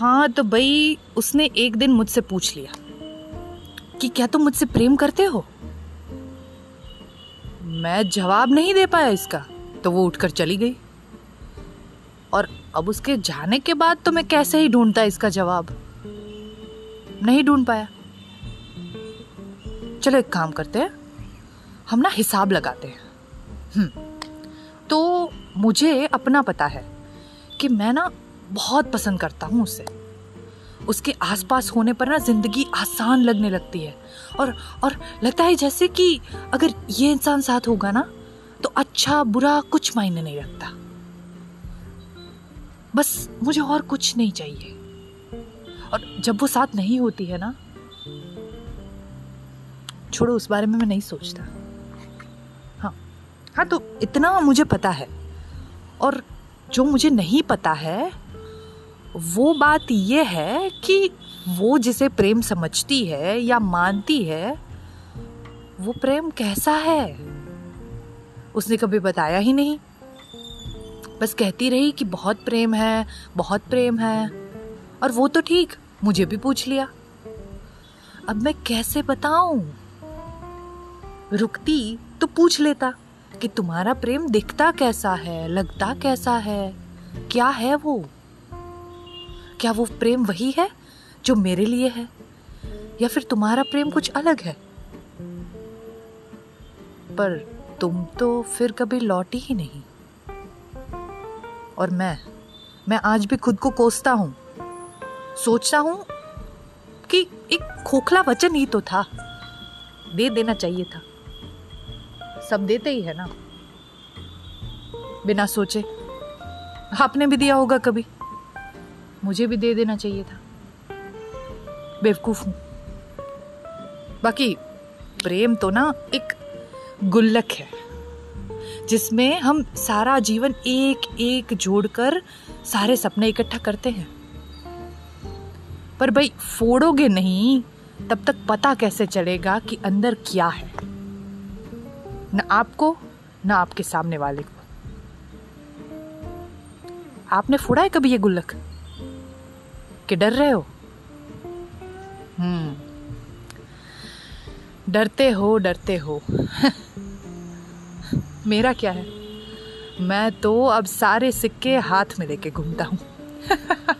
हाँ तो भाई, उसने एक दिन मुझसे पूछ लिया कि क्या तुम मुझसे प्रेम करते हो? मैं जवाब नहीं दे पाया इसका तो वो उठकर चली गई। और अब उसके जाने के बाद तो मैं कैसे ही ढूंढता इसका जवाब? नहीं ढूंढ पाया। चलो एक काम करते हैं, हम ना हिसाब लगाते हैं। हम्म तो मुझे अपना पता है कि मैं ना बहुत पसंद करता हूँ उसे। उसके आसपास होने पर ना ज़िंदगी आसान लगने लगती है। और और लगता है जैसे कि अगर ये इंसान साथ होगा ना तो अच्छा बुरा कुछ मायने नहीं रखता। बस मुझे और कुछ नहीं चाहिए। और जब वो साथ नहीं होती है ना, छोड़ो, उस बारे में मैं नहीं सोचता। हाँ हाँ तो इतना मुझे पता है। और जो मुझे नहीं पता है वो बात ये है कि वो जिसे प्रेम समझती है या मानती है, वो प्रेम कैसा है? उसने कभी बताया ही नहीं। बस कहती रही कि बहुत प्रेम है, बहुत प्रेम है, और वो तो ठीक, मुझे भी पूछ लिया। अब मैं कैसे बताऊँ? रुकती तो पूछ लेता कि तुम्हारा प्रेम दिखता कैसा है, लगता कैसा है, क्या है वो? क्या वो प्रेम वही है जो मेरे लिए है? या फिर तुम्हारा प्रेम कुछ अलग है? पर तुम तो फिर कभी लौटी ही नहीं। और मैं मैं आज भी खुद को कोसता हूँ। सोचता हूँ कि एक खोखला वचन ही तो था। दे देना चाहिए था। सब देते ही है ना? बिना सोचे। आपने भी दिया होगा कभी। मुझे भी दे देना चाहिए था। बेवकूफ़ हूँ। बाकी प्रेम तो ना एक गुल्लक है, जिसमें हम सारा जीवन एक एक जोड़कर सारे सपने इकट्ठा करते हैं। पर भाई, फोड़ोगे नहीं, तब तक पता कैसे चलेगा कि अंदर क्या है? ना आपको, ना आपके सामने वाले को। आपने फोड़ा है कभी ये गुल्लक? कि डर रहे हो? हम्म। डरते हो डरते हो। मेरा क्या है? मैं तो अब सारे सिक्के हाथ में लेके घूमता हूँ।